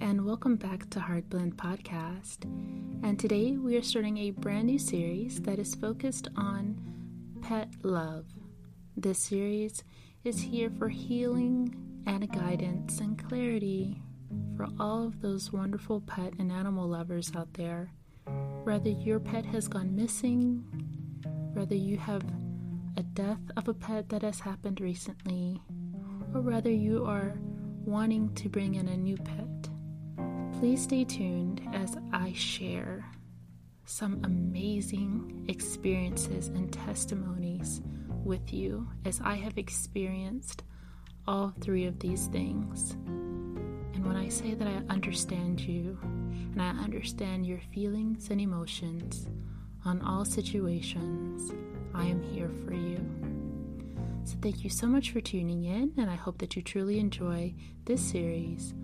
And welcome back to Heartblend Podcast. And today we are starting a brand new series that is focused on pet love. This series is here for healing and guidance and clarity for all of those wonderful pet and animal lovers out there. Whether your pet has gone missing, whether you have a death of a pet that has happened recently, or whether you are wanting to bring in a new pet. Please stay tuned as I share some amazing experiences and testimonies with you as I have experienced all three of these things. And when I say that I understand you and I understand your feelings and emotions on all situations, I am here for you. So, thank you so much for tuning in, and I hope that you truly enjoy this series.